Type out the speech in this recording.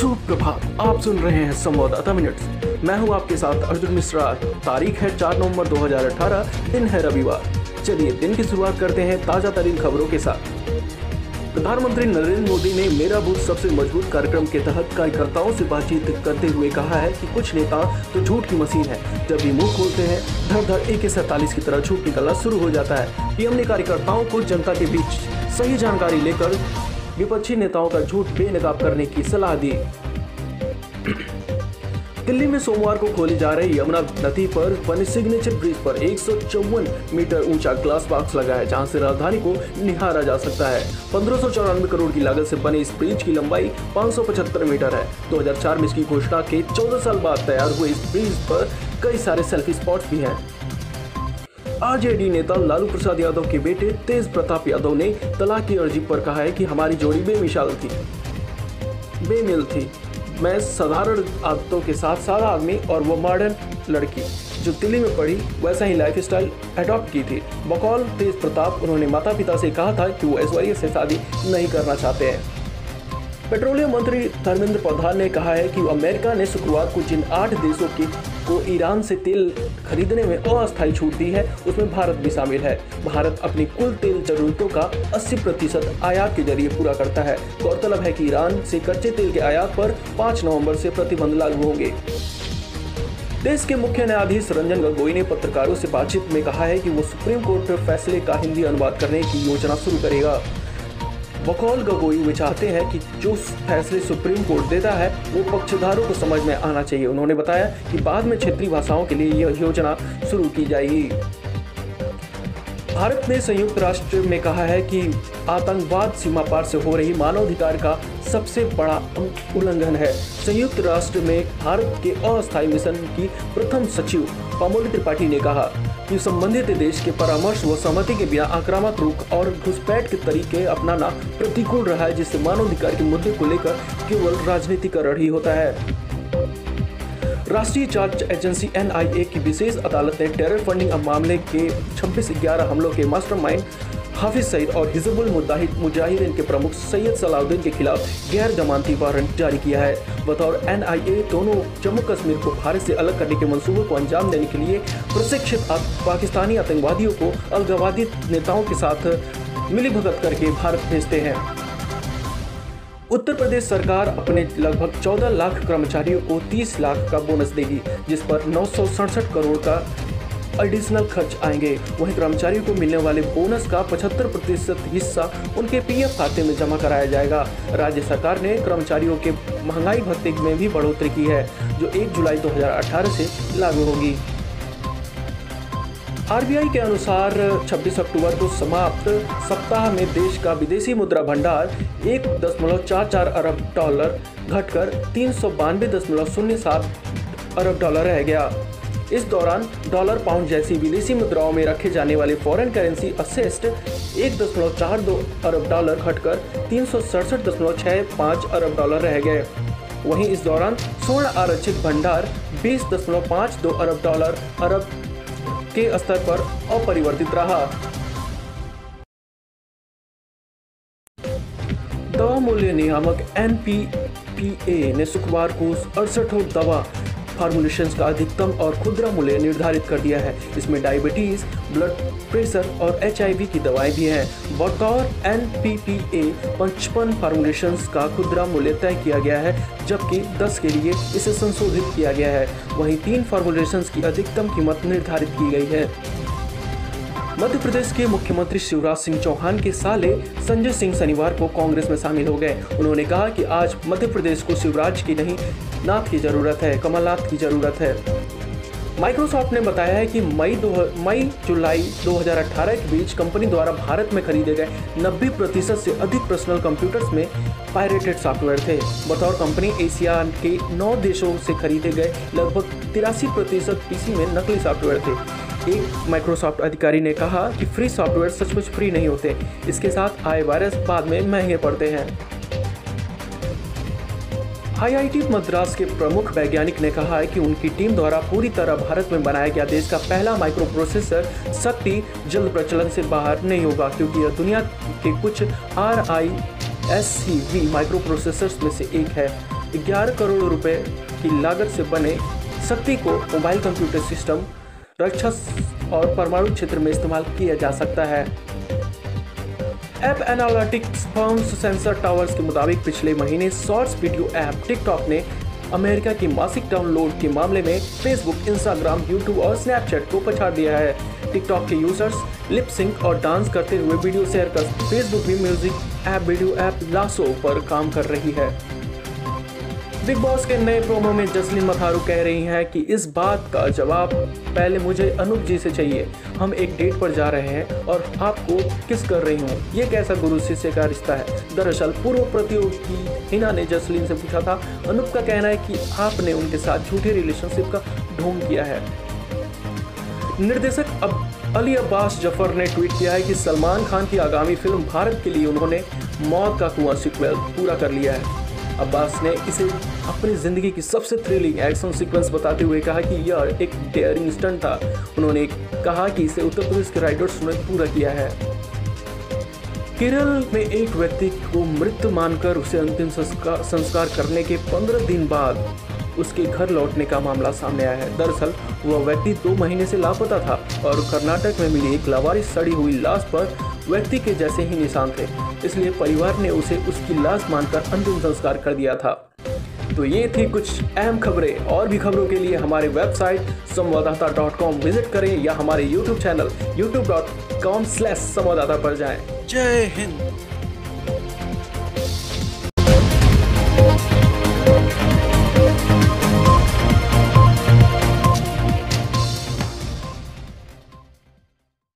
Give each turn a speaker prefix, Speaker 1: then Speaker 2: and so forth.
Speaker 1: सुप्रभात आप सुन रहे हैं संवाददाता मिनट्स। मैं हूँ आपके साथ अर्जुन मिश्रा। तारीख है 4 नवंबर 2018 दिन है रविवार। चलिए दिन की शुरुआत करते हैं ताज़ा तरीन खबरों के साथ। प्रधानमंत्री नरेंद्र मोदी ने मेरा बूथ सबसे मज़बूत कार्यक्रम के तहत कार्यकर्ताओं से बातचीत करते हुए कहा है कि कुछ नेता तो झूठ की मशीन है। जब भी मुँह खोलते हैं धर धर एक सैतालीस की तरह झूठ निकलना शुरू हो जाता है पीएम ने कार्यकर्ताओं को जनता के बीच सही जानकारी लेकर विपक्षी नेताओं का झूठ बेनकाब करने की सलाह दी। दिल्ली में सोमवार को खोली जा रही यमुना नदी पर बने सिग्नेचर ब्रिज पर एक सौ चौवन मीटर ऊँचा ग्लास बॉक्स लगा है, जहाँ से राजधानी को निहारा जा सकता है। पंद्रह करोड़ की लागत से बने इस ब्रिज की लंबाई 575 मीटर है। 2004 में इसकी घोषणा के 14 साल बाद तैयार हुए इस ब्रिज पर कई सारे सेल्फी स्पॉट्स भी हैं। आरजेडी नेता लालू प्रसाद यादव के बेटे तेज प्रताप यादव ने तलाक की अर्जी पर कहा है कि हमारी जोड़ी बेमिसाल थी। बेमिल थी। मैं साधारण आदतों के साथ सारा आदमी और वो मॉडर्न लड़की, जो दिल्ली में पढ़ी, वैसा ही लाइफ स्टाइल अडॉप्ट की थी। बकौल तेज प्रताप, उन्होंने माता पिता से कहा था कि वो ऐश्वर्या से शादी नहीं करना चाहते हैं। पेट्रोलियम मंत्री धर्मेंद्र प्रधान ने कहा है कि अमेरिका ने शुक्रवार को जिन आठ देशों के को ईरान से तेल खरीदने में अस्थायी छूट दी है, उसमें भारत भी शामिल है। भारत अपनी कुल तेल जरूरतों का 80 प्रतिशत आयात के ज़रिए पूरा करता है। गौरतलब है कि ईरान से कच्चे तेल के आयात पर 5 नवंबर से प्रतिबंध लागू होंगे। देश के मुख्य न्यायाधीश रंजन गोगोई ने पत्रकारों से बातचीत में कहा है कि वो सुप्रीम कोर्ट फैसले का हिंदी अनुवाद करने की योजना शुरू करेगा। बकौल गगोई वे चाहते हैं कि जो फैसले सुप्रीम कोर्ट देता है, वो पक्षधारों को समझ में आना चाहिए। उन्होंने बताया कि बाद में क्षेत्रीय भाषाओं के लिए यह योजना शुरू की जाएगी। भारत ने संयुक्त राष्ट्र में कहा है कि आतंकवाद सीमा पार से हो रही मानवाधिकार का सबसे बड़ा उल्लंघन है। संयुक्त राष्ट्र में भारत के अस्थायी मिशन की प्रथम सचिव पामोली त्रिपाठी ने कहा। कि संबंधित देश के परामर्श व सहमति के बिना आक्रामक रुख और घुसपैठ के तरीके अपनाना प्रतिकूल रहा है, जिससे मानवाधिकार के मुद्दे को लेकर केवल राजनीतिकरण ही होता है। राष्ट्रीय जाँच एजेंसी एनआईए की विशेष अदालत ने टेरर फंडिंग मामले के 26 ग्यारह हमलों के मास्टरमाइंड हाफिज सईद और हिजबुल मुजाहिदीन के प्रमुख सैयद सलाउद्दीन के खिलाफ गैर जमानती वारंट जारी किया है। बतौर एनआईए दोनों जम्मू कश्मीर को भारत से अलग करने के मंसूबों को अंजाम देने के लिए प्रशिक्षित पाकिस्तानी आतंकवादियों को अलगावादी नेताओं के साथ मिलीभगत करके भारत भेजते हैं। उत्तर प्रदेश सरकार अपने लगभग 14 लाख कर्मचारियों को 30 लाख का बोनस देगी, जिस पर नौ सौ सड़सठ करोड़ का एडिशनल खर्च आएँगे। वहीं कर्मचारियों को मिलने वाले बोनस का 75 प्रतिशत हिस्सा उनके पीएफ खाते में जमा कराया जाएगा। राज्य सरकार ने कर्मचारियों के महँगाई भत्ते में भी बढ़ोतरी की है, जो 1 जुलाई 2018 से लागू होगी। आरबीआई के अनुसार 26 अक्टूबर को समाप्त सप्ताह में देश का विदेशी मुद्रा भंडार एक दशमलव चार चार अरब डॉलर घटकर तीन सौ बानवे दशमलव शून्य सात अरब डॉलर रह गया। इस दौरान डॉलर, पाउंड जैसी विदेशी मुद्राओं में रखे जाने वाले फॉरेन करेंसी असेस्ट एक दशमलव चार दो अरब डॉलर घटकर तीन सौ सड़सठ दशमलव छः पाँच अरब डॉलर रह गए। वहीं इस दौरान स्वर्ण आरक्षित भंडार बीस दशमलव पाँच दो अरब डॉलर अरब के स्तर पर अपरिवर्तित रहा। दवा मूल्य नियामक एन ने शुक्रवार को अड़सठ दवा फार्मुलेशन का अधिकतम और खुदरा मूल्य निर्धारित कर दिया है। इसमें डायबिटीज़ ब्लड प्रेशर और एचआईवी की दवाएँ भी हैं। बतौर एन पी पी ए पचपन फार्मुलेशन का खुदरा मूल्य तय किया गया है, जबकि 10 के लिए इसे संशोधित किया गया है। वहीं तीन फार्मुलेशन की अधिकतम कीमत निर्धारित की गई है। मध्य प्रदेश के मुख्यमंत्री शिवराज सिंह चौहान के साले संजय सिंह शनिवार को कांग्रेस में शामिल हो गए। उन्होंने कहा कि आज मध्य प्रदेश को शिवराज की नहीं, नाथ की ज़रूरत है, कमलनाथ की ज़रूरत है। माइक्रोसॉफ्ट ने बताया है कि मई दो मई, जुलाई 2018 के बीच कंपनी द्वारा भारत में खरीदे गए 90 प्रतिशत से अधिक पर्सनल कंप्यूटर्स में पायरेटेड सॉफ्टवेयर थे। बतौर कंपनी एशिया के नौ देशों से खरीदे गए लगभग तिरासी प्रतिशत पीसी में नकली सॉफ्टवेयर थे। एक माइक्रोसॉफ्ट अधिकारी ने कहा कि फ्री सॉफ्टवेयर सचमुच फ्री नहीं होते। इसके साथ आए वायरस बाद में महँगे पड़ते हैं। आईआईटी मद्रास के प्रमुख वैज्ञानिक ने कहा है कि उनकी टीम द्वारा पूरी तरह भारत में बनाया गया देश का पहला माइक्रो प्रोसेसर शक्ति जल्द प्रचलन से बाहर नहीं होगा, क्योंकि यह दुनिया के कुछ R I S C V microprocessors में से एक है। ग्यारह करोड़ रुपए की लागत से बने शक्ति को मोबाइल कंप्यूटर सिस्टम रक्षा और परमाणु क्षेत्र में इस्तेमाल किया जा सकता है। App analytics firms Sensor Towers के मुताबिक पिछले महीने शॉर्ट्स वीडियो ऐप टिकटॉक ने अमेरिका की मासिक डाउनलोड के मामले में फेसबुक इंस्टाग्राम यूट्यूब और स्नैपचैट को पछाड़ दिया है। टिकटॉक के यूज़र्स लिप सिंक और डांस करते हुए वीडियो शेयर कर फेसबुक भी music app video app Lasso पर काम कर रही है। बिग बॉस के नए प्रोमो में जसलीन मथारू कह रही हैं कि इस बात का जवाब पहले मुझे अनूप जी से चाहिए। हम एक डेट पर जा रहे हैं और आपको किस कर रही हूँ? ये कैसा गुरु शिष्य का रिश्ता है? दरअसल पूर्व प्रतियोगी हिना ने जसलीन से पूछा था, अनूप का कहना है कि आपने उनके साथ झूठे रिलेशनशिप का ढोंग किया है। निर्देशक अब अली अब्बास ज़फ़र ने ट्वीट किया है कि सलमान खान की आगामी फ़िल्म भारत के लिए उन्होंने मौत का कुआँ सिक्वेल पूरा कर लिया है। अब्बास ने इसे अपनी ज़िंदगी की सबसे थ्रिलिंग एक्शन सीक्वेंस बताते हुए कहा कि यह एक डेयरिंग स्टंट था। उन्होंने कहा कि इसे उत्तर प्रदेश के राइडर्स ने पूरा किया है। केरल में एक व्यक्ति को मृत मानकर उसे अंतिम संस्कार करने के पंद्रह दिन बाद उसके घर लौटने का मामला सामने आया है। दरअसल, वह व्यक्ति दो महीने से लापता था और कर्नाटक में मिली एक लावारिस सड़ी हुई लाश पर व्यक्ति के जैसे ही निशान थे, इसलिए परिवार ने उसे उसकी लाश मानकर अंतिम संस्कार कर दिया था। तो ये थी कुछ अहम खबरें। और भी खबरों के लिए हमारे वेबसाइट संवाददाता डॉट कॉम विज़िट करें या हमारे YouTube channel YouTube dot com slash संवाददाता पर जाए।
Speaker 2: जय हिंद।